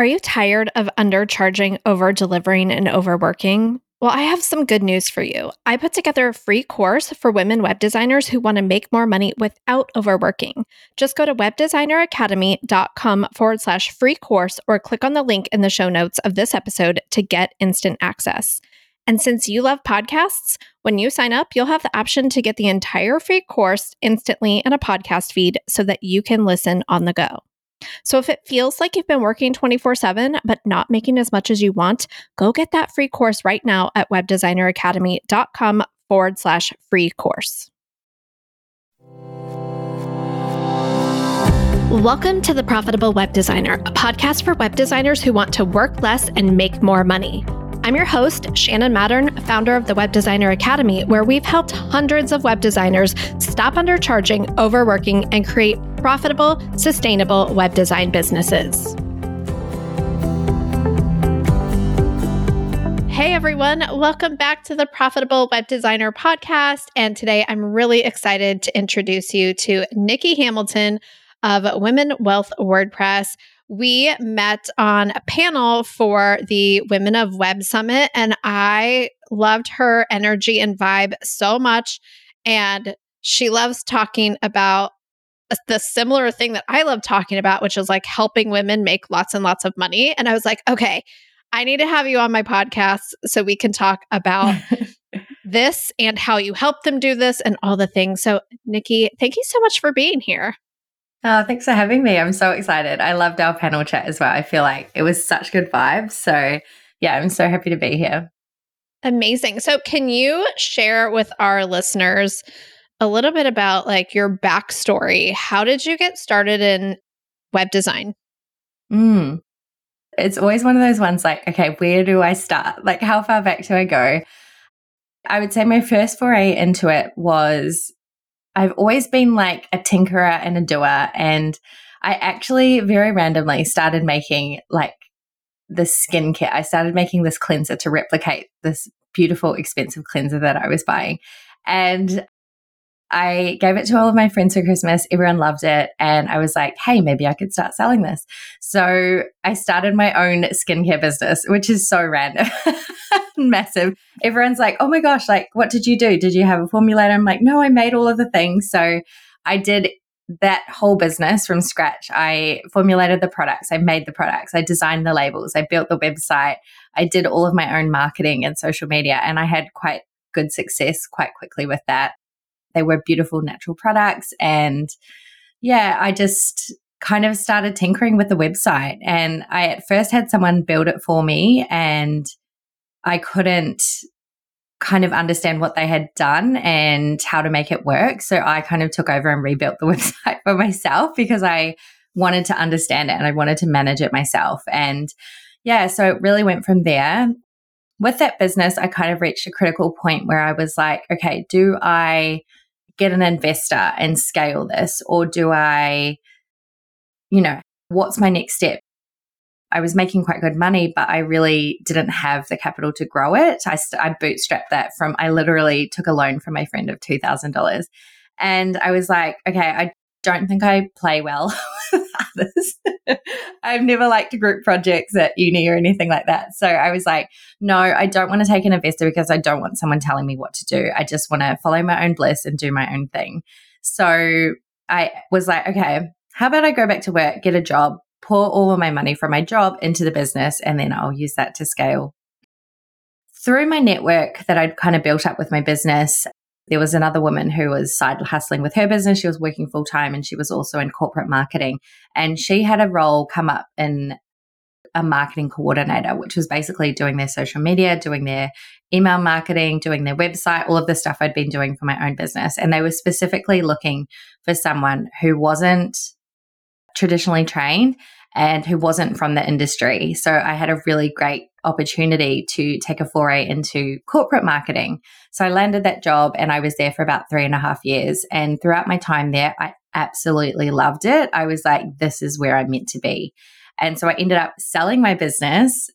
Are you tired of undercharging, over delivering, and overworking? Well, I have some good news for you. I put together a free course for women web designers who want to make more money without overworking. Just go to webdesigneracademy.com forward slash free course or click on the link in the show notes of this episode to get instant access. And since you love podcasts, when you sign up, you'll have the option to get the entire free course instantly in a podcast feed so that you can listen on the go. So if it feels like you've been working 24 7, but not making as much as you want, go get that free course right now at webdesigneracademy.com forward slash free course. Welcome to The Profitable Web Designer, a podcast for web designers who want to work less and make more money. I'm your host, Shannon Mattern, founder of the Web Designer Academy, where we've helped hundreds of web designers stop undercharging, overworking, and create profitable, sustainable web design businesses. Hey everyone, welcome back to the Profitable Web Designer podcast. And today I'm really excited to introduce you to Nikki Hamilton of Women Wealth WordPress we met on a panel for the Women of Web Summit, and I loved her energy and vibe so much. And she loves talking about the similar thing that I love talking about, which is like helping women make lots and lots of money. And I was like, okay, I need to have you on my podcast so we can talk about this and how you help them do this and all the things. So, Nikki, thank you so much for being here. Oh, thanks for having me. I'm so excited. I loved our panel chat as well. I feel like it was such good vibes. So, yeah, I'm so happy to be here. Amazing. So, can you share with our listeners a little bit about like your backstory? How did you get started in web design? Mm. It's always one of those ones like, okay, where do I start? Like, how far back do I go? I would say my first foray into it was I've always been like a tinkerer and a doer. And I actually very randomly started making like the skincare. I started making this cleanser to replicate this beautiful, expensive cleanser that I was buying. And I gave it to all of my friends for Christmas. Everyone loved it. And I was like, hey, maybe I could start selling this. So I started my own skincare business, which is so random, massive. Everyone's like, oh my gosh, like, what did you do? Did you have a formulator? I'm like, no, I made all of the things. So I did that whole business from scratch. I formulated the products, I made the products, I designed the labels, I built the website, I did all of my own marketing and social media. And I had quite good success quite quickly with that. They were beautiful natural products. And yeah, I just kind of started tinkering with the website. And I at first had someone build it for me and I couldn't kind of understand what they had done and how to make it work. So I kind of took over and rebuilt the website for myself because I wanted to understand it and I wanted to manage it myself. And yeah, so it really went from there. With that business, I kind of reached a critical point where I was like, okay, do I get an investor and scale this? Or do I, you know, what's my next step? I was making quite good money, but I really didn't have the capital to grow it. I, st- I bootstrapped that from, I literally took a loan from my friend of $2,000. And I was like, okay, I don't think I play well with others. I've never liked group projects at uni or anything like that. So I was like, no, I don't want to take an investor because I don't want someone telling me what to do. I just want to follow my own bliss and do my own thing. So I was like, okay, how about I go back to work, get a job, pour all of my money from my job into the business, and then I'll use that to scale. Through my network that I'd kind of built up with my business, there was another woman who was side hustling with her business. She was working full time and she was also in corporate marketing. And she had a role come up in a marketing coordinator, which was basically doing their social media, doing their email marketing, doing their website, all of the stuff I'd been doing for my own business. And they were specifically looking for someone who wasn't traditionally trained and who wasn't from the industry. So I had a really great opportunity to take a foray into corporate marketing. So I landed that job and I was there for about three and a half years. And throughout my time there, I absolutely loved it. I was like, this is where I'm meant to be. And so I ended up selling my business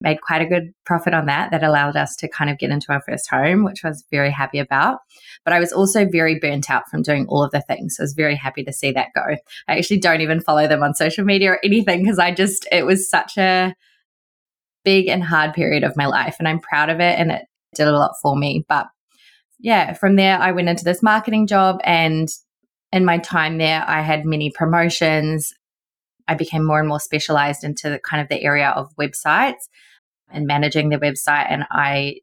made quite a good profit on that that allowed us to kind of get into our first home which I was very happy about but i was also very burnt out from doing all of the things so i was very happy to see that go i actually don't even follow them on social media or anything because i just it was such a big and hard period of my life and i'm proud of it and it did a lot for me but yeah from there i went into this marketing job and in my time there i had many promotions I became more and more specialized into the, kind of the area of websites and managing the website. And I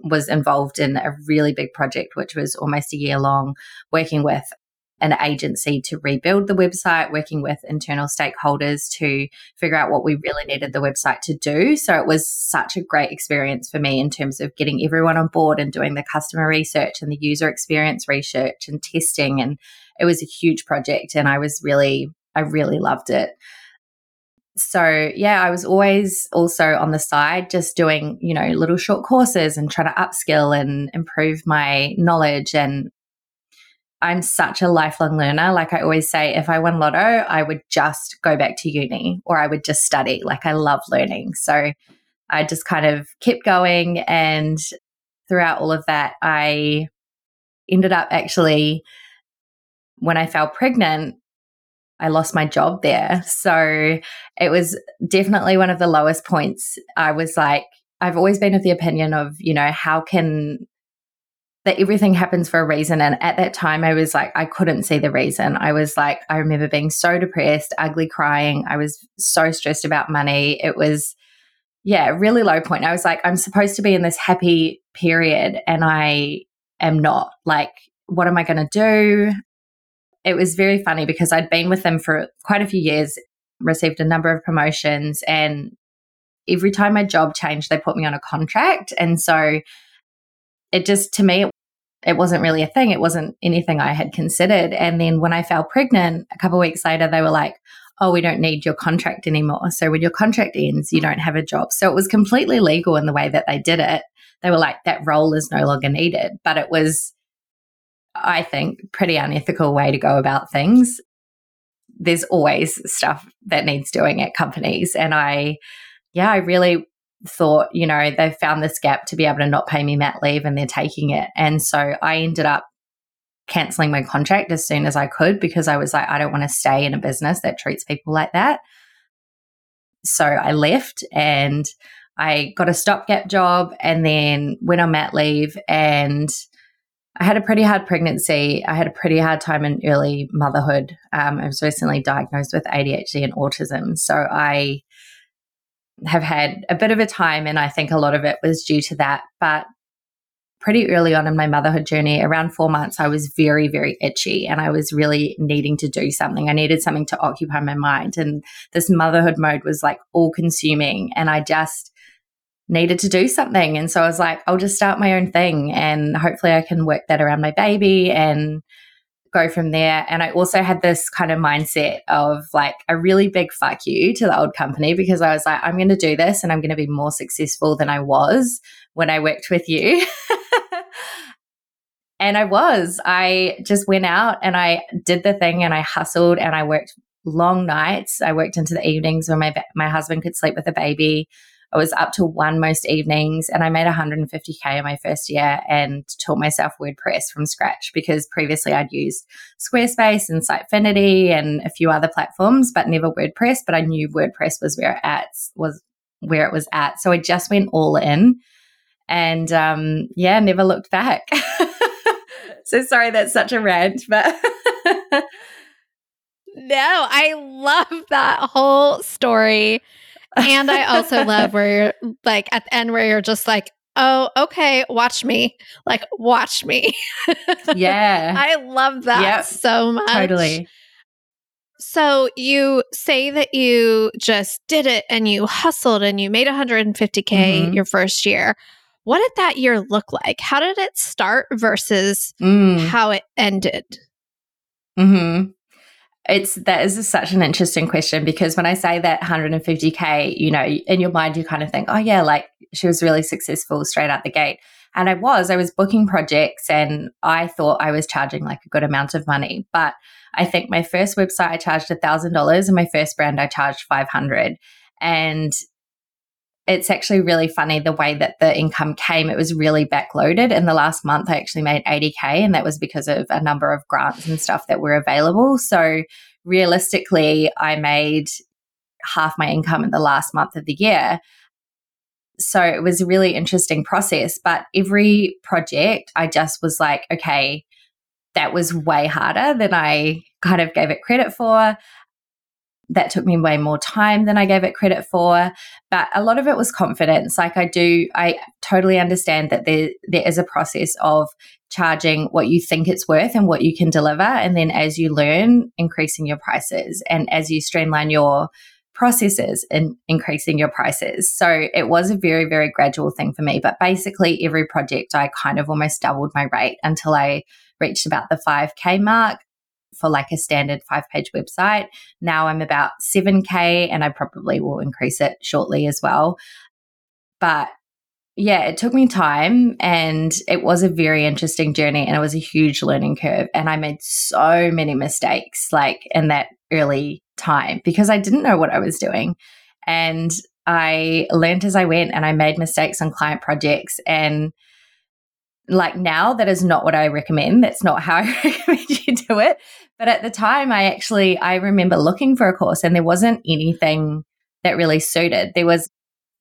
was involved in a really big project, which was almost a year long, working with an agency to rebuild the website, working with internal stakeholders to figure out what we really needed the website to do. So it was such a great experience for me in terms of getting everyone on board and doing the customer research and the user experience research and testing. And it was a huge project. And I was really, I really loved it so yeah, I was always also on the side just doing, you know, little short courses and trying to upskill and improve my knowledge. And I'm such a lifelong learner. Like I always say, if I won lotto, I would just go back to uni or I would just study. Like I love learning. So I just kind of kept going. And throughout all of that, I ended up actually, when I fell pregnant, I lost my job there. So it was definitely one of the lowest points. I was like, I've always been of the opinion of, you know, how can that everything happens for a reason. And at that time, I was like, I couldn't see the reason. I was like, I remember being so depressed, ugly crying. I was so stressed about money. It was, yeah, really low point. I was like, I'm supposed to be in this happy period and I am not. Like, what am I going to do? it was very funny because I'd been with them for quite a few years, received a number of promotions, and every time my job changed, they put me on a contract. And so it just, to me, it wasn't really a thing. It wasn't anything I had considered. And then when I fell pregnant, a couple weeks later, they were like, oh, we don't need your contract anymore. So when your contract ends, you don't have a job. So it was completely legal in the way that they did it. They were like, that role is no longer needed. But it was, I think, pretty unethical way to go about things. There's always stuff that needs doing at companies. And I, yeah, I really thought, you know, they found this gap to be able to not pay me mat leave and they're taking it. And so I ended up canceling my contract as soon as I could because I was like, I don't want to stay in a business that treats people like that. So I left and I got a stopgap job and then went on mat leave and I had a pretty hard pregnancy. I had a pretty hard time in early motherhood. Um, I was recently diagnosed with ADHD and autism. So I have had a bit of a time, and I think a lot of it was due to that. But pretty early on in my motherhood journey, around four months, I was very, very itchy and I was really needing to do something. I needed something to occupy my mind. And this motherhood mode was like all consuming. And I just, needed to do something. And so I was like, I'll just start my own thing and hopefully I can work that around my baby and go from there. And I also had this kind of mindset of like a really big fuck you to the old company because I was like, I'm going to do this and I'm going to be more successful than I was when I worked with you. and I was. I just went out and I did the thing and I hustled and I worked long nights. I worked into the evenings when my my husband could sleep with the baby. I was up to one most evenings and I made 150K in my first year and taught myself WordPress from scratch because previously I'd used Squarespace and Sitefinity and a few other platforms, but never WordPress. But I knew WordPress was where it at, was where it was at. So I just went all in and um, yeah, never looked back. so sorry that's such a rant, but No, I love that whole story and I also love where you're like at the end where you're just like, oh, okay, watch me. Like, watch me. Yeah. I love that yep, so much. Totally. So you say that you just did it and you hustled and you made 150K mm-hmm. your first year. What did that year look like? How did it start versus mm. how it ended? Mm-hmm. It's that is such an interesting question because when I say that 150k, you know, in your mind you kind of think, oh yeah, like she was really successful straight out the gate. And I was, I was booking projects and I thought I was charging like a good amount of money. But I think my first website I charged $1,000 and my first brand I charged 500. And it's actually really funny the way that the income came. It was really backloaded. In the last month, I actually made 80K, and that was because of a number of grants and stuff that were available. So realistically, I made half my income in the last month of the year. So it was a really interesting process. But every project, I just was like, okay, that was way harder than I kind of gave it credit for that took me way more time than I gave it credit for. But a lot of it was confidence. Like I do, I totally understand that there there is a process of charging what you think it's worth and what you can deliver. And then as you learn, increasing your prices. And as you streamline your processes and increasing your prices. So it was a very, very gradual thing for me. But basically every project I kind of almost doubled my rate until I reached about the 5K mark for like a standard five page website. Now I'm about 7K and I probably will increase it shortly as well. But yeah, it took me time and it was a very interesting journey and it was a huge learning curve. And I made so many mistakes like in that early time because I didn't know what I was doing. And I learned as I went and I made mistakes on client projects and like now that is not what I recommend. That's not how I recommend do it. But at the time, I actually, I remember looking for a course and there wasn't anything that really suited. There was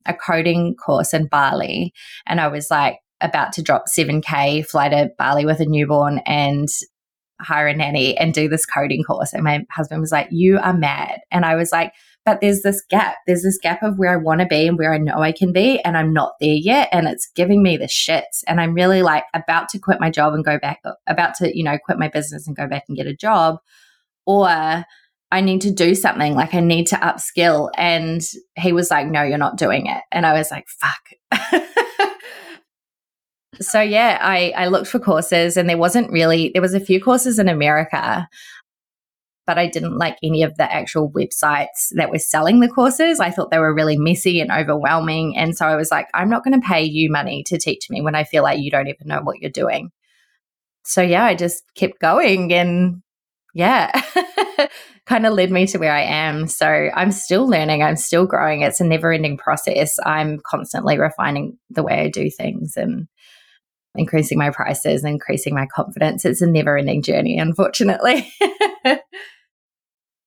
a coding course in Bali and I was like about to drop 7K, fly to Bali with a newborn and hire a nanny and do this coding course. And my husband was like, You are mad. And I was like, but there's this gap. There's this gap of where I want to be and where I know I can be, and I'm not there yet. And it's giving me the shits. And I'm really like about to quit my job and go back, about to, you know, quit my business and go back and get a job. Or I need to do something, like I need to upskill. And he was like, No, you're not doing it. And I was like, Fuck. so yeah, I, I looked for courses and there wasn't really, there was a few courses in America but I didn't like any of the actual websites that were selling the courses. I thought they were really messy and overwhelming. And so I was like, I'm not going to pay you money to teach me when I feel like you don't even know what you're doing. So yeah, I just kept going and yeah, kind of led me to where I am. So I'm still learning, I'm still growing. It's a never ending process. I'm constantly refining the way I do things and increasing my prices, increasing my confidence. It's a never ending journey, unfortunately.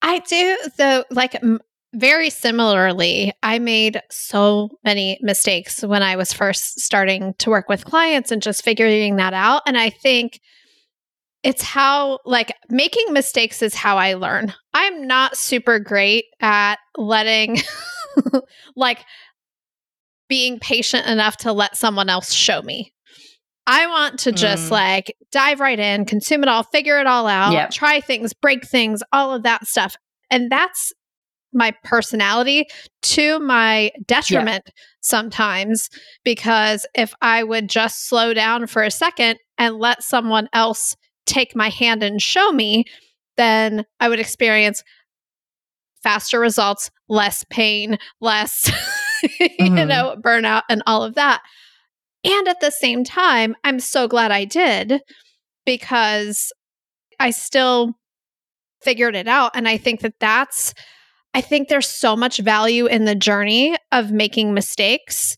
I do, though, like m- very similarly, I made so many mistakes when I was first starting to work with clients and just figuring that out. And I think it's how, like, making mistakes is how I learn. I'm not super great at letting, like, being patient enough to let someone else show me. I want to just mm. like dive right in, consume it all, figure it all out, yep. try things, break things, all of that stuff. And that's my personality to my detriment sometimes because if I would just slow down for a second and let someone else take my hand and show me, then I would experience faster results, less pain, less, mm-hmm. you know, burnout and all of that. And at the same time, I'm so glad I did because I still figured it out. And I think that that's, I think there's so much value in the journey of making mistakes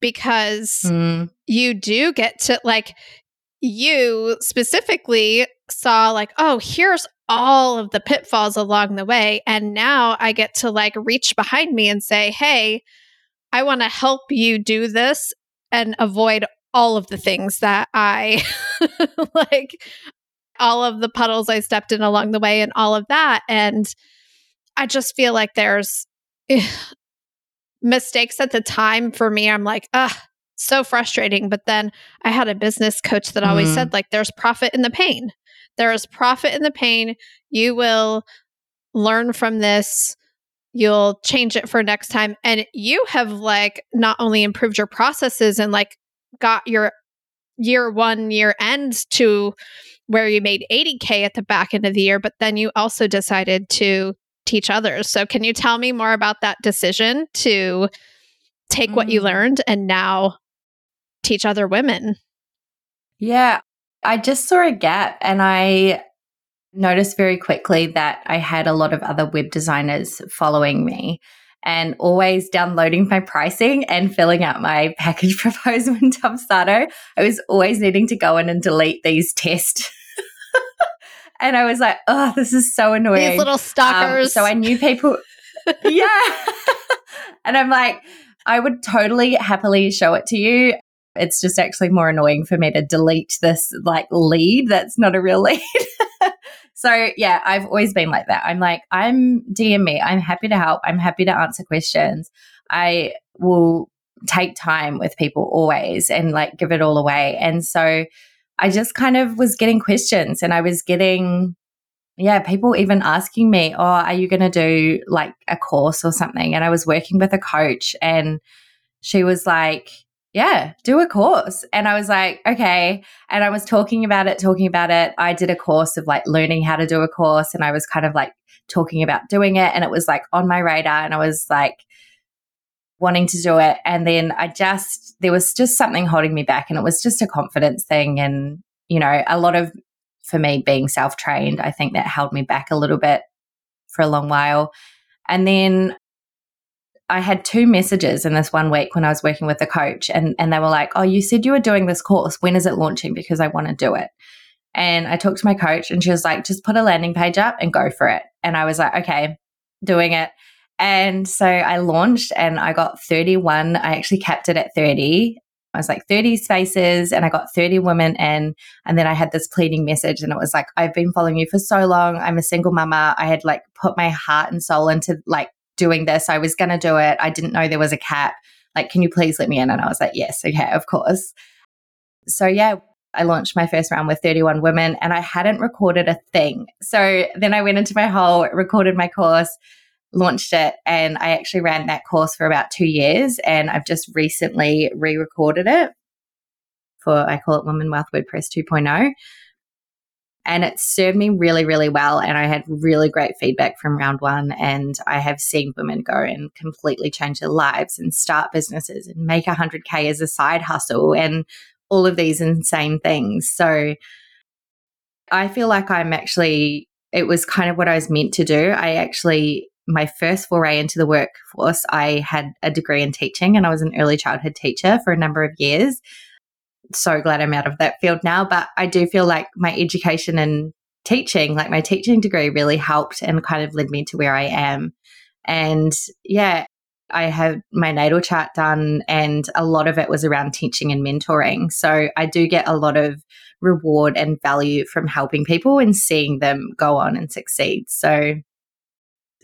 because mm. you do get to, like, you specifically saw, like, oh, here's all of the pitfalls along the way. And now I get to, like, reach behind me and say, hey, I want to help you do this and avoid all of the things that I like, all of the puddles I stepped in along the way and all of that. And I just feel like there's mistakes at the time for me. I'm like, ugh, so frustrating. But then I had a business coach that always mm. said, like, there's profit in the pain. There is profit in the pain. You will learn from this you'll change it for next time and you have like not only improved your processes and like got your year one year end to where you made 80k at the back end of the year but then you also decided to teach others so can you tell me more about that decision to take mm. what you mm. learned and now teach other women yeah i just saw a gap and i noticed very quickly that I had a lot of other web designers following me. and always downloading my pricing and filling out my package proposal in Dubsado. I was always needing to go in and delete these tests. and I was like, oh, this is so annoying. These little stalkers. Um, so I knew people. yeah. and I'm like, I would totally happily show it to you. It's just actually more annoying for me to delete this like lead that's not a real lead. So yeah, I've always been like that. I'm like, I'm DM me. I'm happy to help. I'm happy to answer questions. I will take time with people always and like give it all away. And so I just kind of was getting questions and I was getting yeah, people even asking me, Oh, are you going to do like a course or something? And I was working with a coach and she was like, Yeah, do a course. And I was like, Okay. And I was talking about it, talking about it. I did a course of like learning how to do a course and I was kind of like talking about doing it. And it was like on my radar and I was like, wanting to do it. And then I just, there was just something holding me back and it was just a confidence thing. And, you know, a lot of for me being self trained. I think that held me back a little bit for a long while. And then I had two messages in this one week when I was working with a coach, and, and they were like, Oh, you said you were doing this course. When is it launching? Because I want to do it. And I talked to my coach, and she was like, Just put a landing page up and go for it. And I was like, Okay, doing it. And so I launched and I got 31. I actually kept it at 30 I was like 30 spaces and I got 30 women in. And then I had this pleading message and it was like, I've been following you for so long. I'm a single mama. I had like put my heart and soul into like doing this. I was going to do it. I didn't know there was a cap. Like, can you please let me in? And I was like, yes, okay, of course. So yeah, I launched my first round with 31 women and I hadn't recorded a thing. So then I went into my hole, recorded my course launched it and I actually ran that course for about two years and I've just recently re recorded it for, I call it Women Wealth WordPress 2.0. And it served me really, really well. And I had really great feedback from round one. And I have seen women go and completely change their lives and start businesses and make 100K as a side hustle and all of these insane things. So I feel like I'm actually, it was kind of what I was meant to do. I actually my first foray into the workforce, I had a degree in teaching and I was an early childhood teacher for a number of years. So glad I'm out of that field now. But I do feel like my education and teaching, like my teaching degree, really helped and kind of led me to where I am. And yeah, I had my natal chart done, and a lot of it was around teaching and mentoring. So I do get a lot of reward and value from helping people and seeing them go on and succeed. So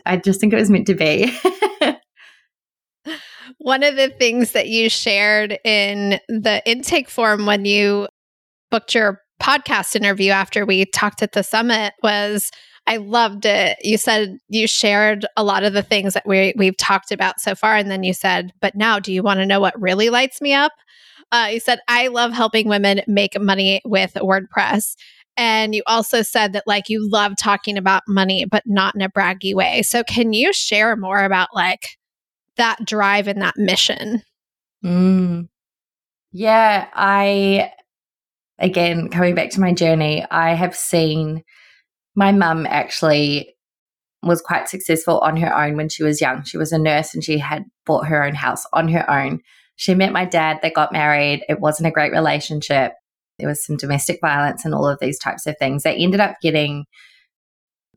I just think it was meant to be. One of the things that you shared in the intake form when you booked your podcast interview after we talked at the summit was I loved it. You said you shared a lot of the things that we we've talked about so far, and then you said, "But now, do you want to know what really lights me up?" Uh, you said, "I love helping women make money with WordPress." And you also said that like you love talking about money, but not in a braggy way. So can you share more about like that drive and that mission? Mm. Yeah, I, again, coming back to my journey, I have seen my mum actually was quite successful on her own when she was young. She was a nurse and she had bought her own house on her own. She met my dad, they got married. It wasn't a great relationship there was some domestic violence and all of these types of things. They ended up getting,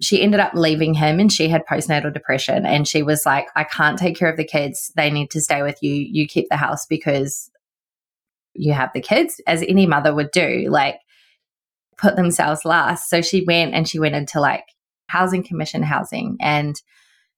she ended up leaving him and she had postnatal depression. And she was like, I can't take care of the kids. They need to stay with you. You keep the house because you have the kids, as any mother would do, like put themselves last. So she went and she went into like housing commission housing and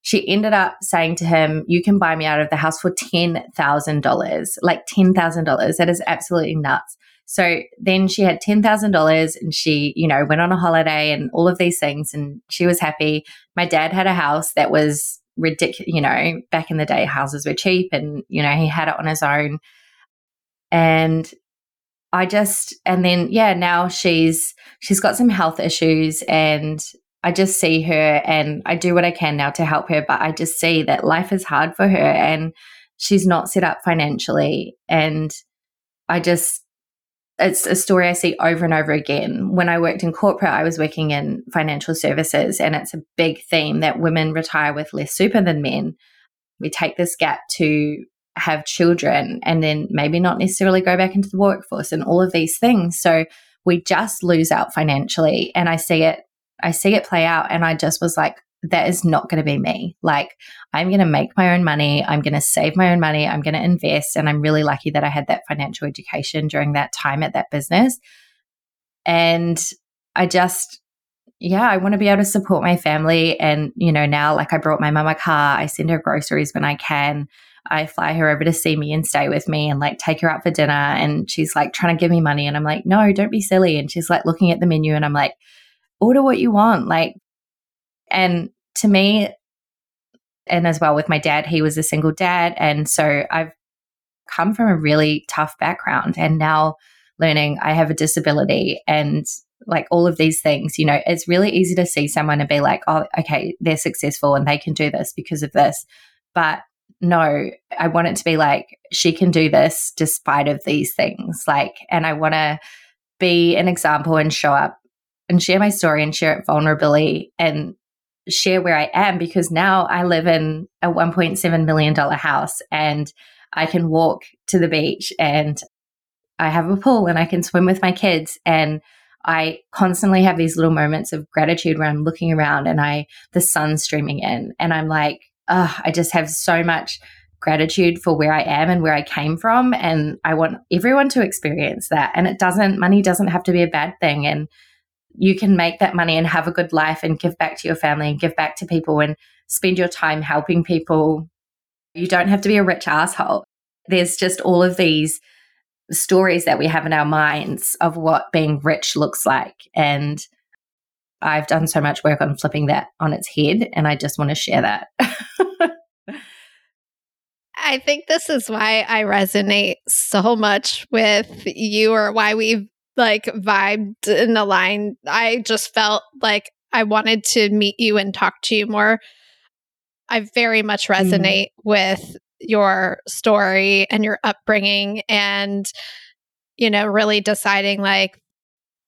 she ended up saying to him, You can buy me out of the house for $10,000, like $10,000. That is absolutely nuts. So then she had $10,000 and she, you know, went on a holiday and all of these things and she was happy. My dad had a house that was ridiculous, you know, back in the day, houses were cheap and, you know, he had it on his own. And I just, and then, yeah, now she's, she's got some health issues and I just see her and I do what I can now to help her, but I just see that life is hard for her and she's not set up financially. And I just, it's a story I see over and over again. When I worked in corporate, I was working in financial services, and it's a big theme that women retire with less super than men. we take this gap to have children and then maybe not necessarily go back into the workforce and all of these things. So we just lose out financially. And I see it, I see it play out. And I just was like, that is not going to be me. Like, I'm going to make my own money. I'm going to save my own money. I'm going to invest. And I'm really lucky that I had that financial education during that time at that business. And I just, yeah, I want to be able to support my family. And, you know, now, like, I brought my mum a car, I send her groceries when I can. I fly her over to see me and stay with me and like take her out for dinner. And she's like trying to give me money. And I'm like, no, don't be silly. And she's like looking at the menu and I'm like, order what you want. Like, and to me, and as well with my dad, he was a single dad. And so I've come from a really tough background and now learning I have a disability and like all of these things, you know, it's really easy to see someone and be like, oh, okay, they're successful and they can do this because of this. But no, I want it to be like, she can do this despite of these things. Like, and I want to be an example and show up and share my story and share it vulnerably and share where I am because now I live in a $1.7 million house and I can walk to the beach and I have a pool and I can swim with my kids. And I constantly have these little moments of gratitude where I'm looking around and I the sun's streaming in and I'm like, oh, I just have so much gratitude for where I am and where I came from and I want everyone to experience that. And it doesn't money doesn't have to be a bad thing. And you can make that money and have a good life and give back to your family and give back to people and spend your time helping people. You don't have to be a rich asshole. There's just all of these stories that we have in our minds of what being rich looks like. And I've done so much work on flipping that on its head, and I just want to share that. I think this is why I resonate so much with you, or why we've like vibed and aligned. I just felt like I wanted to meet you and talk to you more. I very much mm-hmm. resonate mm. with your story and your upbringing and you know really deciding like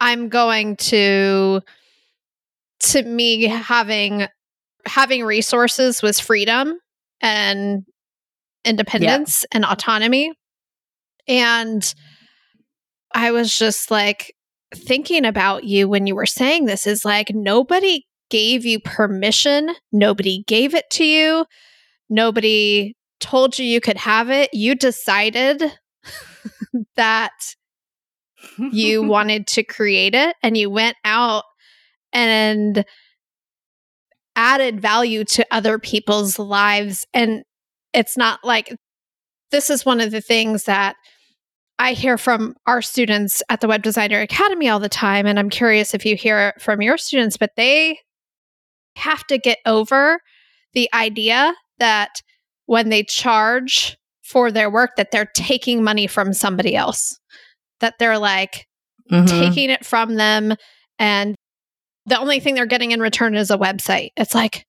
I'm going to to me having having resources was freedom and independence yeah. and autonomy and I was just like thinking about you when you were saying this is like nobody gave you permission, nobody gave it to you, nobody told you you could have it. You decided that you wanted to create it and you went out and added value to other people's lives and it's not like this is one of the things that I hear from our students at the Web Designer Academy all the time, and I'm curious if you hear it from your students, but they have to get over the idea that when they charge for their work that they're taking money from somebody else that they're like mm-hmm. taking it from them and the only thing they're getting in return is a website it's like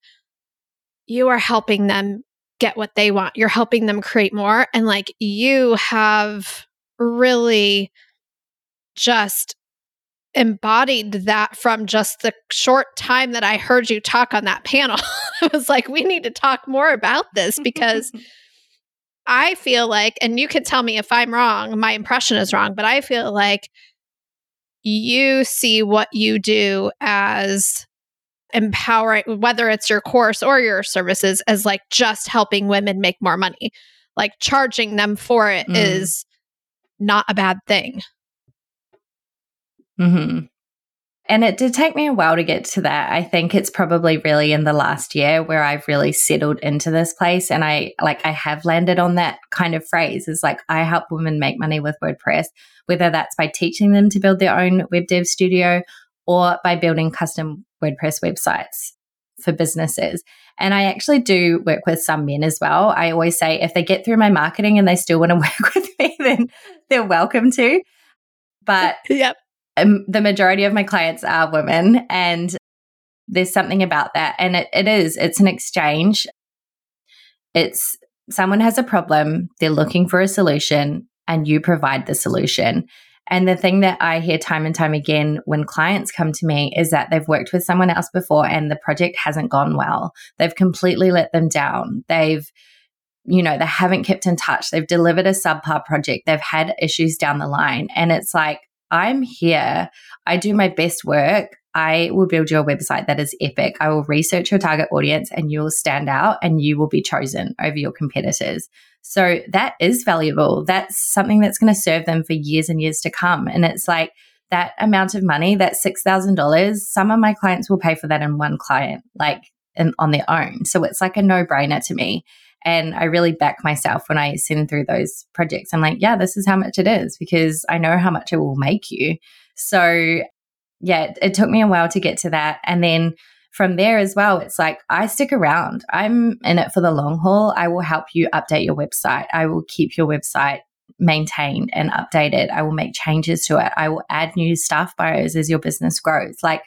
you are helping them get what they want you're helping them create more and like you have really just embodied that from just the short time that I heard you talk on that panel. I was like, we need to talk more about this because I feel like, and you can tell me if I'm wrong, my impression is wrong, but I feel like you see what you do as empowering, whether it's your course or your services, as like just helping women make more money. Like charging them for it mm. is not a bad thing. Hmm. And it did take me a while to get to that. I think it's probably really in the last year where I've really settled into this place. And I like, I have landed on that kind of phrase is like, I help women make money with WordPress, whether that's by teaching them to build their own web dev studio or by building custom WordPress websites for businesses. And I actually do work with some men as well. I always say if they get through my marketing and they still want to work with me, then they're welcome to. But yep um, the majority of my clients are women and there's something about that and it, it is it's an exchange it's someone has a problem they're looking for a solution and you provide the solution and the thing that i hear time and time again when clients come to me is that they've worked with someone else before and the project hasn't gone well they've completely let them down they've you know, they haven't kept in touch. They've delivered a subpar project. They've had issues down the line. And it's like, I'm here. I do my best work. I will build your website that is epic. I will research your target audience and you will stand out and you will be chosen over your competitors. So that is valuable. That's something that's going to serve them for years and years to come. And it's like that amount of money, that $6,000, some of my clients will pay for that in one client, like in, on their own. So it's like a no brainer to me. And I really back myself when I send through those projects. I'm like, yeah, this is how much it is because I know how much it will make you. So, yeah, it, it took me a while to get to that. And then from there as well, it's like I stick around. I'm in it for the long haul. I will help you update your website. I will keep your website maintained and updated. I will make changes to it. I will add new staff bios as your business grows. Like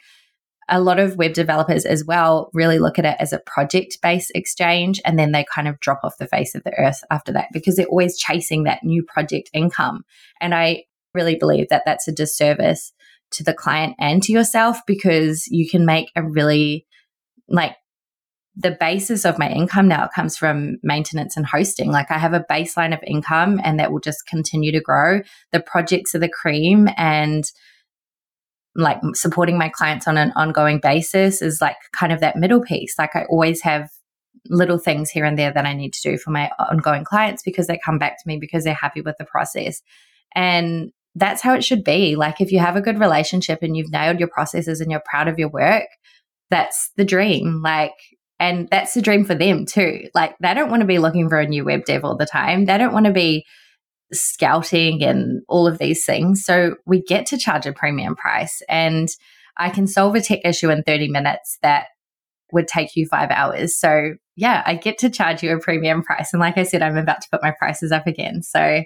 a lot of web developers as well really look at it as a project based exchange and then they kind of drop off the face of the earth after that because they're always chasing that new project income. And I really believe that that's a disservice to the client and to yourself because you can make a really like the basis of my income now comes from maintenance and hosting. Like I have a baseline of income and that will just continue to grow. The projects are the cream and like supporting my clients on an ongoing basis is like kind of that middle piece. Like I always have little things here and there that I need to do for my ongoing clients because they come back to me because they're happy with the process. And that's how it should be. Like if you have a good relationship and you've nailed your processes and you're proud of your work, that's the dream. Like and that's the dream for them too. Like they don't want to be looking for a new web dev all the time. They don't want to be scouting and all of these things. So we get to charge a premium price and I can solve a tech issue in 30 minutes that would take you five hours. So yeah, I get to charge you a premium price. And like I said, I'm about to put my prices up again. So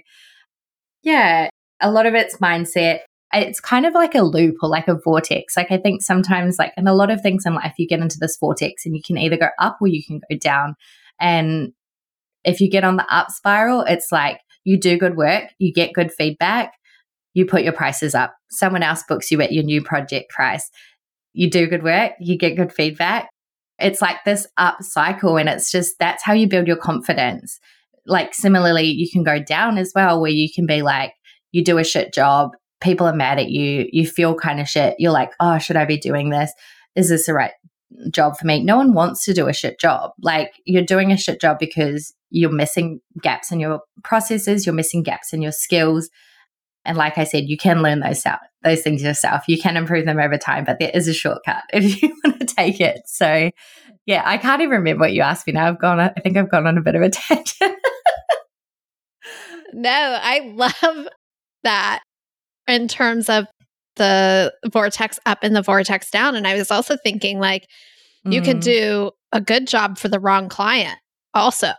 yeah, a lot of it's mindset. It's kind of like a loop or like a vortex. Like I think sometimes like in a lot of things in life, you get into this vortex and you can either go up or you can go down. And if you get on the up spiral, it's like you do good work, you get good feedback, you put your prices up. Someone else books you at your new project price. You do good work, you get good feedback. It's like this up cycle, and it's just that's how you build your confidence. Like, similarly, you can go down as well, where you can be like, you do a shit job, people are mad at you, you feel kind of shit. You're like, oh, should I be doing this? Is this the right job for me? No one wants to do a shit job. Like, you're doing a shit job because you're missing gaps in your processes, you're missing gaps in your skills. And like I said, you can learn those out, those things yourself. You can improve them over time, but there is a shortcut if you want to take it. So yeah, I can't even remember what you asked me now. I've gone, I think I've gone on a bit of a tangent. no, I love that in terms of the vortex up and the vortex down. And I was also thinking like you mm. could do a good job for the wrong client also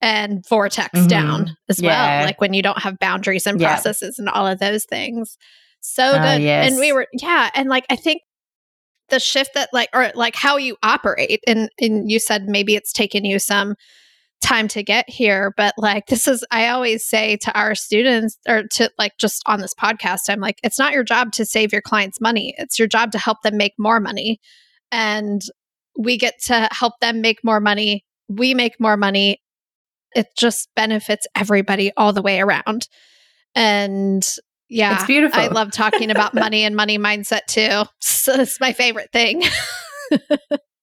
and vortex mm-hmm. down as yeah. well. Like when you don't have boundaries and processes yeah. and all of those things. So uh, good. Yes. And we were, yeah. And like, I think the shift that like, or like how you operate and, and you said maybe it's taken you some time to get here, but like, this is, I always say to our students or to like just on this podcast, I'm like, it's not your job to save your clients money. It's your job to help them make more money. And we get to help them make more money. We make more money it just benefits everybody all the way around. And yeah, it's beautiful. I love talking about money and money mindset too. So it's my favorite thing.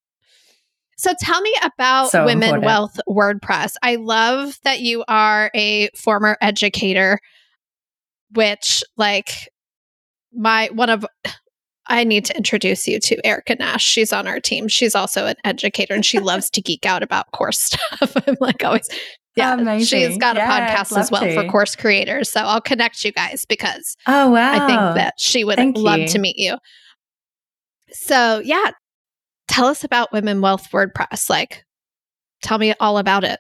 so tell me about so Women important. Wealth WordPress. I love that you are a former educator, which like my one of I need to introduce you to Erica Nash. She's on our team. She's also an educator and she loves to geek out about course stuff. I'm like always yeah, Amazing. she's got a podcast as well to. for course creators. So I'll connect you guys because oh wow, I think that she would Thank love you. to meet you. So yeah, tell us about Women Wealth WordPress. Like, tell me all about it.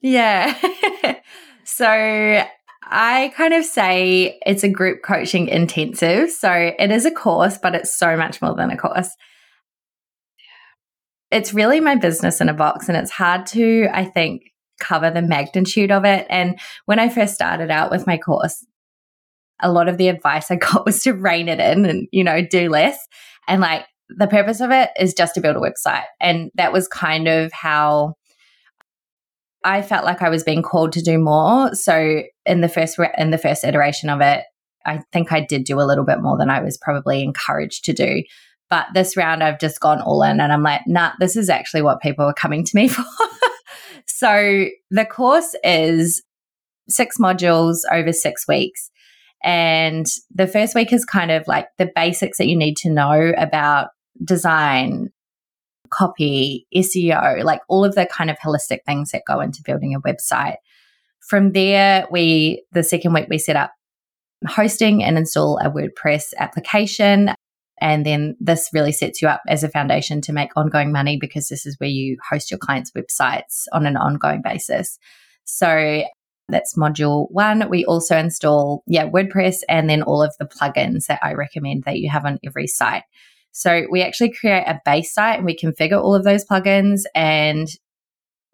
Yeah. so I kind of say it's a group coaching intensive. So it is a course, but it's so much more than a course. It's really my business in a box, and it's hard to, I think, cover the magnitude of it. And when I first started out with my course, a lot of the advice I got was to rein it in and, you know, do less. And like the purpose of it is just to build a website. And that was kind of how I felt like I was being called to do more. So in the first in the first iteration of it, I think I did do a little bit more than I was probably encouraged to do. But this round, I've just gone all in and I'm like, nah, this is actually what people are coming to me for. so the course is six modules over six weeks. And the first week is kind of like the basics that you need to know about design, copy, SEO, like all of the kind of holistic things that go into building a website. From there, we, the second week, we set up hosting and install a WordPress application. And then this really sets you up as a foundation to make ongoing money because this is where you host your clients' websites on an ongoing basis. So that's module one. We also install, yeah, WordPress and then all of the plugins that I recommend that you have on every site. So we actually create a base site and we configure all of those plugins and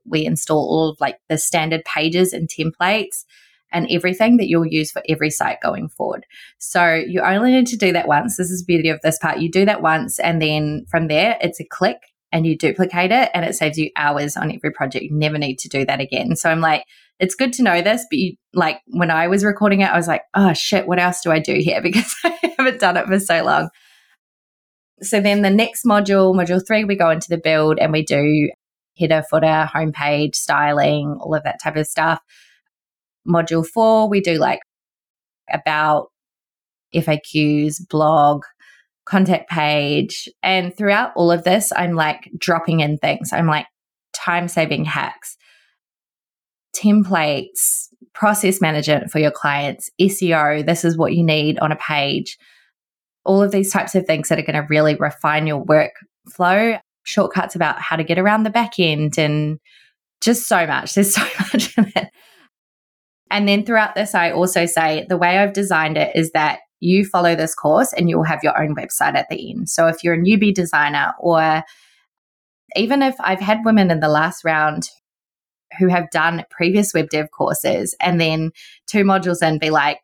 we install all of like the standard pages and templates and everything that you'll use for every site going forward. So you only need to do that once. This is the beauty of this part. You do that once and then from there it's a click and you duplicate it and it saves you hours on every project. You never need to do that again. So I'm like, it's good to know this, but you, like when I was recording it, I was like, oh shit, what else do I do here? Because I haven't done it for so long. So then the next module, module three, we go into the build and we do header, footer, homepage, styling, all of that type of stuff. Module four, we do like about FAQs, blog, contact page. And throughout all of this, I'm like dropping in things. I'm like time saving hacks, templates, process management for your clients, SEO. This is what you need on a page all of these types of things that are going to really refine your workflow, shortcuts about how to get around the back end and just so much. There's so much in it. And then throughout this, I also say the way I've designed it is that you follow this course and you'll have your own website at the end. So if you're a newbie designer, or even if I've had women in the last round who have done previous web dev courses and then two modules in be like,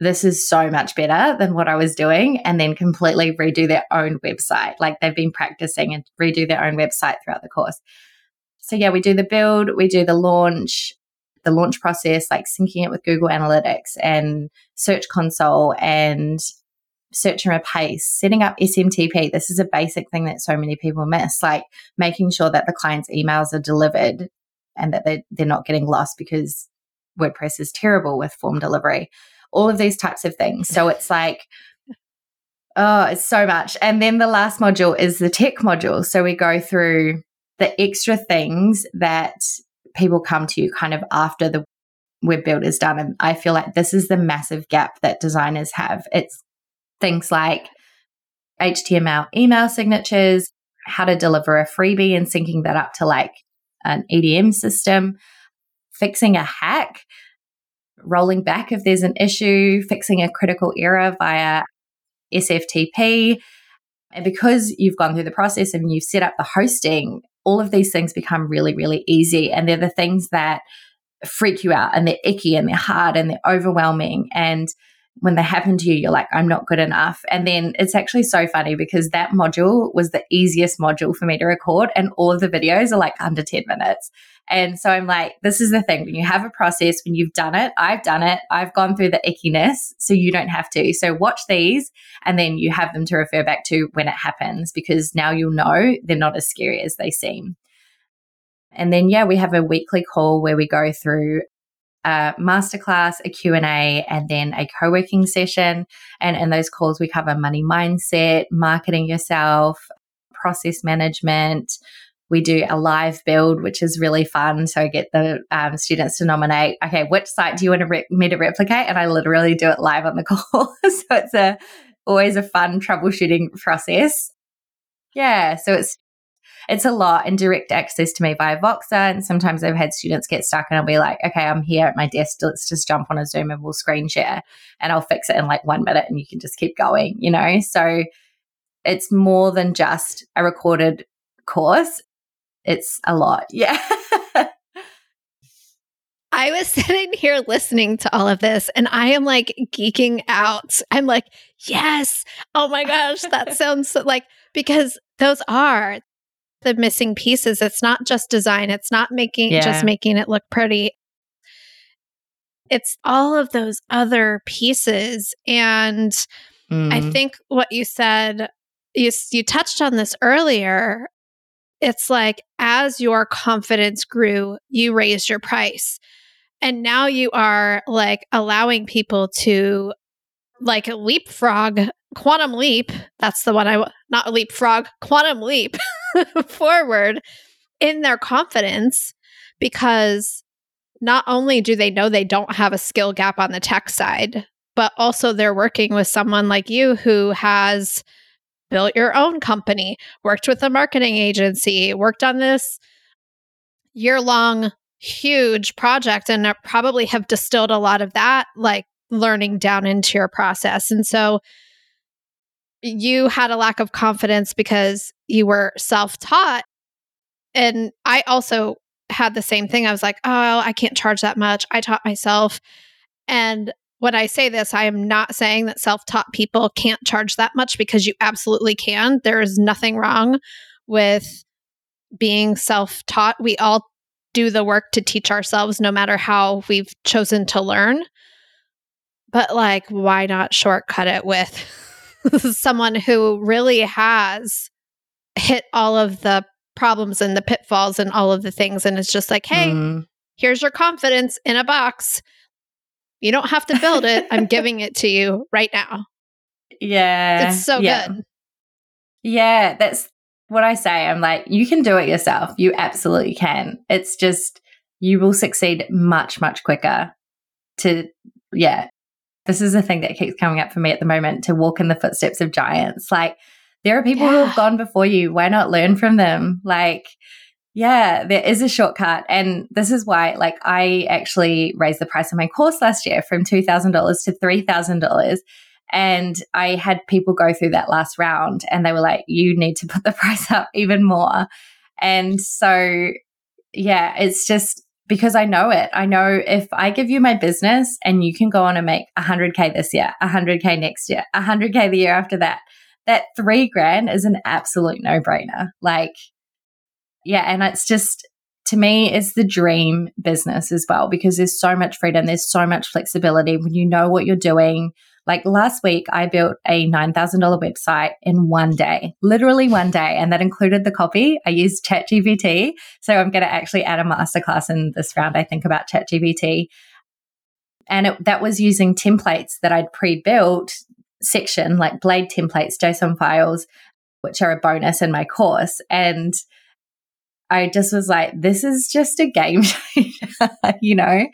this is so much better than what I was doing, and then completely redo their own website. Like they've been practicing and redo their own website throughout the course. So, yeah, we do the build, we do the launch, the launch process, like syncing it with Google Analytics and Search Console and search and replace, setting up SMTP. This is a basic thing that so many people miss, like making sure that the client's emails are delivered and that they're, they're not getting lost because WordPress is terrible with form delivery all of these types of things. So it's like, oh, it's so much. And then the last module is the tech module. So we go through the extra things that people come to you kind of after the web build is done. And I feel like this is the massive gap that designers have. It's things like HTML email signatures, how to deliver a freebie and syncing that up to like an EDM system, fixing a hack rolling back if there's an issue, fixing a critical error via SFTP. And because you've gone through the process and you've set up the hosting, all of these things become really, really easy. And they're the things that freak you out and they're icky and they're hard and they're overwhelming. And when they happen to you, you're like, I'm not good enough. And then it's actually so funny because that module was the easiest module for me to record, and all of the videos are like under 10 minutes. And so I'm like, this is the thing when you have a process, when you've done it, I've done it, I've gone through the ickiness, so you don't have to. So watch these and then you have them to refer back to when it happens because now you'll know they're not as scary as they seem. And then, yeah, we have a weekly call where we go through a masterclass, a Q&A, and then a co-working session. And in those calls, we cover money mindset, marketing yourself, process management, we do a live build, which is really fun. So I get the um, students to nominate, okay, which site do you want to re- me to replicate? And I literally do it live on the call. so it's a always a fun troubleshooting process. Yeah, so it's it's a lot and direct access to me via Voxer. And sometimes I've had students get stuck and I'll be like, okay, I'm here at my desk. Let's just jump on a Zoom and we'll screen share and I'll fix it in like one minute and you can just keep going, you know? So it's more than just a recorded course it's a lot. Yeah. I was sitting here listening to all of this and I am like geeking out. I'm like, yes. Oh my gosh, that sounds so, like, because those are the missing pieces. It's not just design, it's not making yeah. just making it look pretty. It's all of those other pieces. And mm. I think what you said, you, you touched on this earlier. It's like as your confidence grew, you raised your price. And now you are like allowing people to like leapfrog, quantum leap. That's the one I, not leapfrog, quantum leap forward in their confidence because not only do they know they don't have a skill gap on the tech side, but also they're working with someone like you who has built your own company, worked with a marketing agency, worked on this year long huge project and probably have distilled a lot of that like learning down into your process. And so you had a lack of confidence because you were self taught. And I also had the same thing. I was like, oh, I can't charge that much. I taught myself. And when I say this, I am not saying that self taught people can't charge that much because you absolutely can. There is nothing wrong with being self taught. We all do the work to teach ourselves, no matter how we've chosen to learn. But, like, why not shortcut it with someone who really has hit all of the problems and the pitfalls and all of the things? And it's just like, hey, mm. here's your confidence in a box. You don't have to build it. I'm giving it to you right now. Yeah. It's so yeah. good. Yeah, that's what I say. I'm like, you can do it yourself. You absolutely can. It's just, you will succeed much, much quicker to, yeah. This is the thing that keeps coming up for me at the moment to walk in the footsteps of giants. Like, there are people yeah. who have gone before you. Why not learn from them? Like, yeah, there is a shortcut. And this is why, like, I actually raised the price of my course last year from $2,000 to $3,000 and I had people go through that last round and they were like, you need to put the price up even more. And so, yeah, it's just because I know it. I know if I give you my business and you can go on and make 100K this year, 100K next year, 100K the year after that, that three grand is an absolute no brainer. Like, yeah. And it's just, to me, it's the dream business as well because there's so much freedom, there's so much flexibility when you know what you're doing like last week, I built a $9,000 website in one day, literally one day. And that included the copy. I used ChatGPT. So I'm going to actually add a masterclass in this round, I think, about ChatGPT. And it, that was using templates that I'd pre built section, like blade templates, JSON files, which are a bonus in my course. And I just was like, this is just a game changer, you know?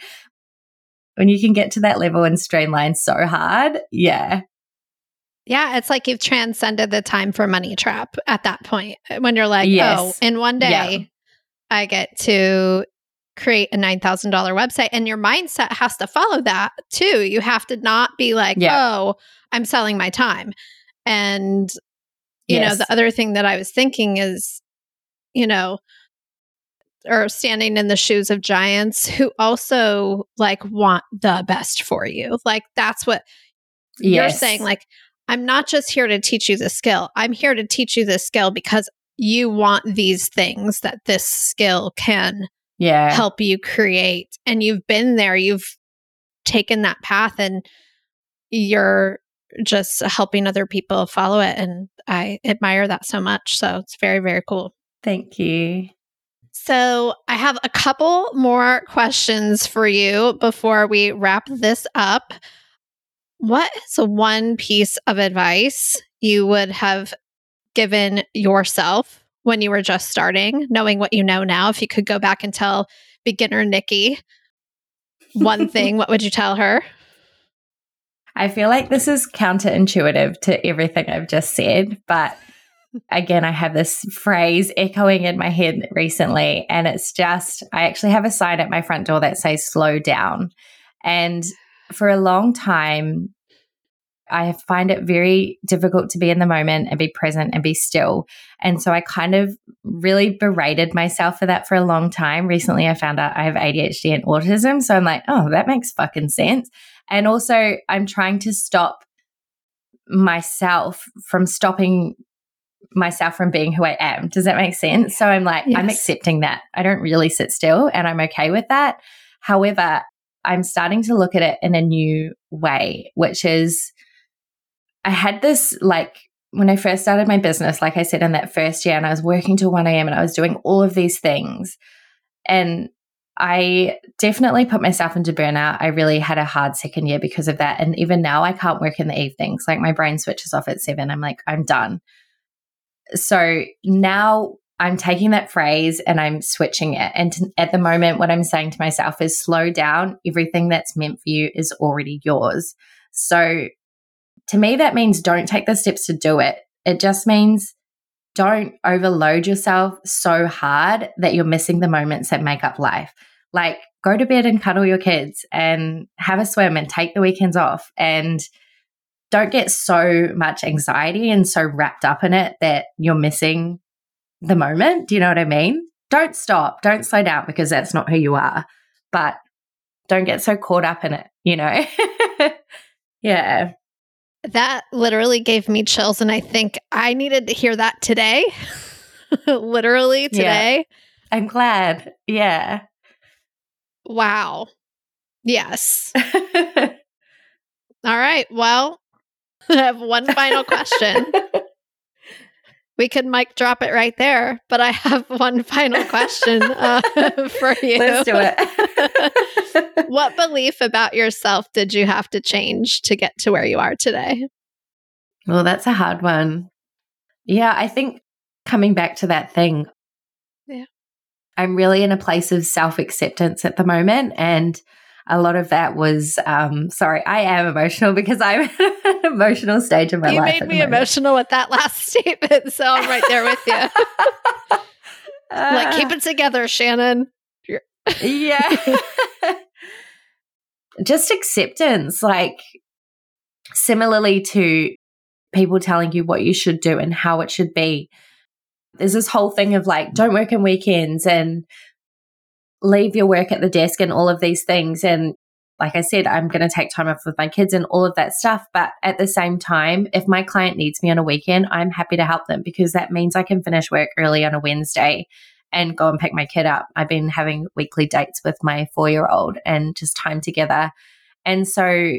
when you can get to that level and streamline so hard, yeah. Yeah, it's like you've transcended the time for money trap at that point. Uh, when you're like, oh, yes. oh, in one day, yeah. I get to create a $9,000 website. And your mindset has to follow that too. You have to not be like, yeah. oh, I'm selling my time. And, you yes. know, the other thing that I was thinking is, you know, or standing in the shoes of giants who also like want the best for you. Like that's what yes. you're saying. Like, I'm not just here to teach you the skill. I'm here to teach you the skill because you want these things that this skill can yeah. help you create. And you've been there, you've taken that path and you're just helping other people follow it. And I admire that so much. So it's very, very cool. Thank you. So, I have a couple more questions for you before we wrap this up. What is one piece of advice you would have given yourself when you were just starting, knowing what you know now? If you could go back and tell beginner Nikki one thing, what would you tell her? I feel like this is counterintuitive to everything I've just said, but again, I have this phrase echoing in my head recently, and it's just I actually have a sign at my front door that says slow down. And for a long time, I find it very difficult to be in the moment and be present and be still. And so I kind of really berated myself for that for a long time. Recently, I found out I have ADHD and autism. So I'm like, oh, that makes fucking sense. And also, I'm trying to stop myself from stopping myself from being who I am. Does that make sense? So I'm like, yes. I'm accepting that. I don't really sit still and I'm okay with that. However, I'm starting to look at it in a new way, which is I had this like when I first started my business, like I said in that first year, and I was working till 1 a.m. and I was doing all of these things. And I definitely put myself into burnout. I really had a hard second year because of that. And even now, I can't work in the evenings. Like my brain switches off at seven. I'm like, I'm done. So now I'm taking that phrase and I'm switching it. And at the moment, what I'm saying to myself is slow down. Everything that's meant for you is already yours. So to me, that means don't take the steps to do it. It just means don't overload yourself so hard that you're missing the moments that make up life. Like go to bed and cuddle your kids and have a swim and take the weekends off and don't get so much anxiety and so wrapped up in it that you're missing the moment. Do you know what I mean? Don't stop. Don't slow down because that's not who you are. But don't get so caught up in it, you know? yeah. That literally gave me chills. And I think I needed to hear that today. literally today. Yeah. I'm glad. Yeah. Wow. Yes. All right. Well, I have one final question. we could mic drop it right there, but I have one final question uh, for you. Let's do it. what belief about yourself did you have to change to get to where you are today? Well, that's a hard one. Yeah, I think coming back to that thing. Yeah. I'm really in a place of self acceptance at the moment. And a lot of that was um sorry i am emotional because i'm at an emotional stage in my you life you made me emotional with that last statement so i'm right there with you. Uh, like keep it together shannon. Yeah. Just acceptance like similarly to people telling you what you should do and how it should be. There's this whole thing of like don't work on weekends and leave your work at the desk and all of these things. And like I said, I'm going to take time off with my kids and all of that stuff. But at the same time, if my client needs me on a weekend, I'm happy to help them because that means I can finish work early on a Wednesday and go and pick my kid up. I've been having weekly dates with my four year old and just time together. And so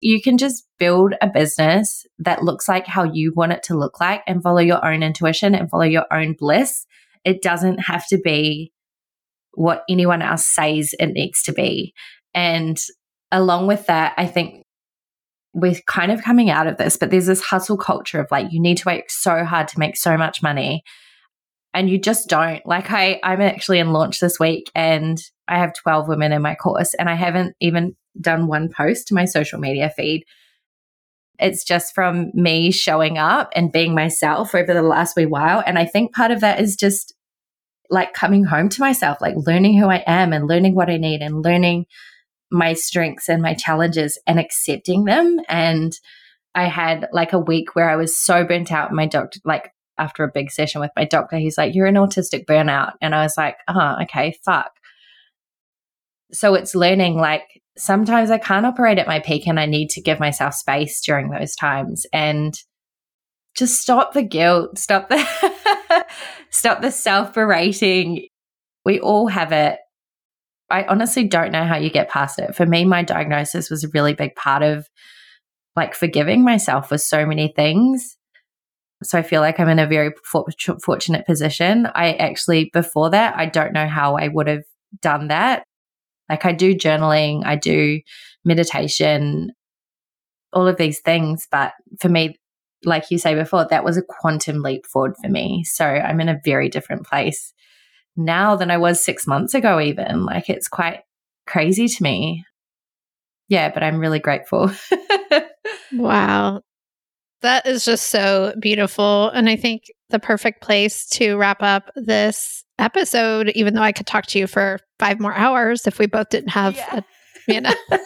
you can just build a business that looks like how you want it to look like and follow your own intuition and follow your own bliss. It doesn't have to be what anyone else says it needs to be. And along with that, I think we're kind of coming out of this, but there's this hustle culture of like, you need to work so hard to make so much money. And you just don't. Like I, I'm actually in launch this week and I have 12 women in my course and I haven't even done one post to my social media feed. It's just from me showing up and being myself over the last wee while. And I think part of that is just like coming home to myself, like learning who I am and learning what I need and learning my strengths and my challenges and accepting them. And I had like a week where I was so burnt out. My doctor, like after a big session with my doctor, he's like, You're an autistic burnout. And I was like, Oh, okay, fuck. So it's learning like sometimes I can't operate at my peak and I need to give myself space during those times. And just stop the guilt, stop the stop the self-berating. We all have it. I honestly don't know how you get past it. For me, my diagnosis was a really big part of like forgiving myself for so many things. So I feel like I'm in a very fortunate position. I actually, before that, I don't know how I would have done that. Like I do journaling, I do meditation, all of these things. But for me, like you say before, that was a quantum leap forward for me. So I'm in a very different place now than I was six months ago, even. Like it's quite crazy to me. Yeah, but I'm really grateful. wow. That is just so beautiful. And I think the perfect place to wrap up this episode, even though I could talk to you for five more hours if we both didn't have yeah. a, you know.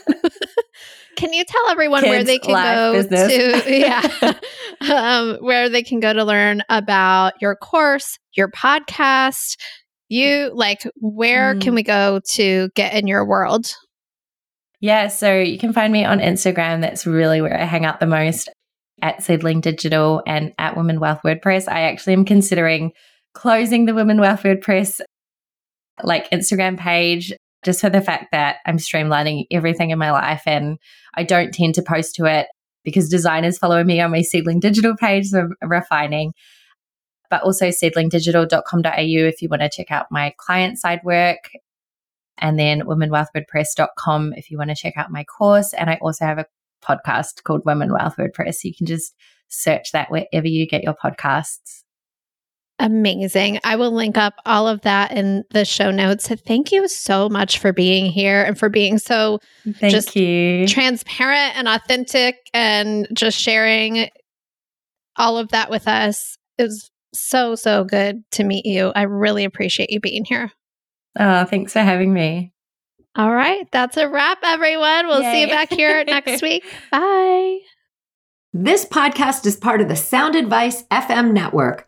Can you tell everyone Kids, where they can go business. to yeah, um, where they can go to learn about your course, your podcast? You like where mm. can we go to get in your world? Yeah, so you can find me on Instagram. That's really where I hang out the most. at Seedling Digital and at Women Wealth WordPress. I actually am considering closing the Women Wealth WordPress like Instagram page just for the fact that I'm streamlining everything in my life and I don't tend to post to it because designers follow me on my Seedling Digital page, I'm refining. But also seedlingdigital.com.au if you want to check out my client side work. And then womenwealthwordpress.com if you want to check out my course. And I also have a podcast called Women Wealth WordPress. You can just search that wherever you get your podcasts. Amazing. I will link up all of that in the show notes. Thank you so much for being here and for being so Thank just you. transparent and authentic and just sharing all of that with us. It was so, so good to meet you. I really appreciate you being here. Oh, thanks for having me. All right. That's a wrap, everyone. We'll Yay. see you back here next week. Bye. This podcast is part of the Sound Advice FM network.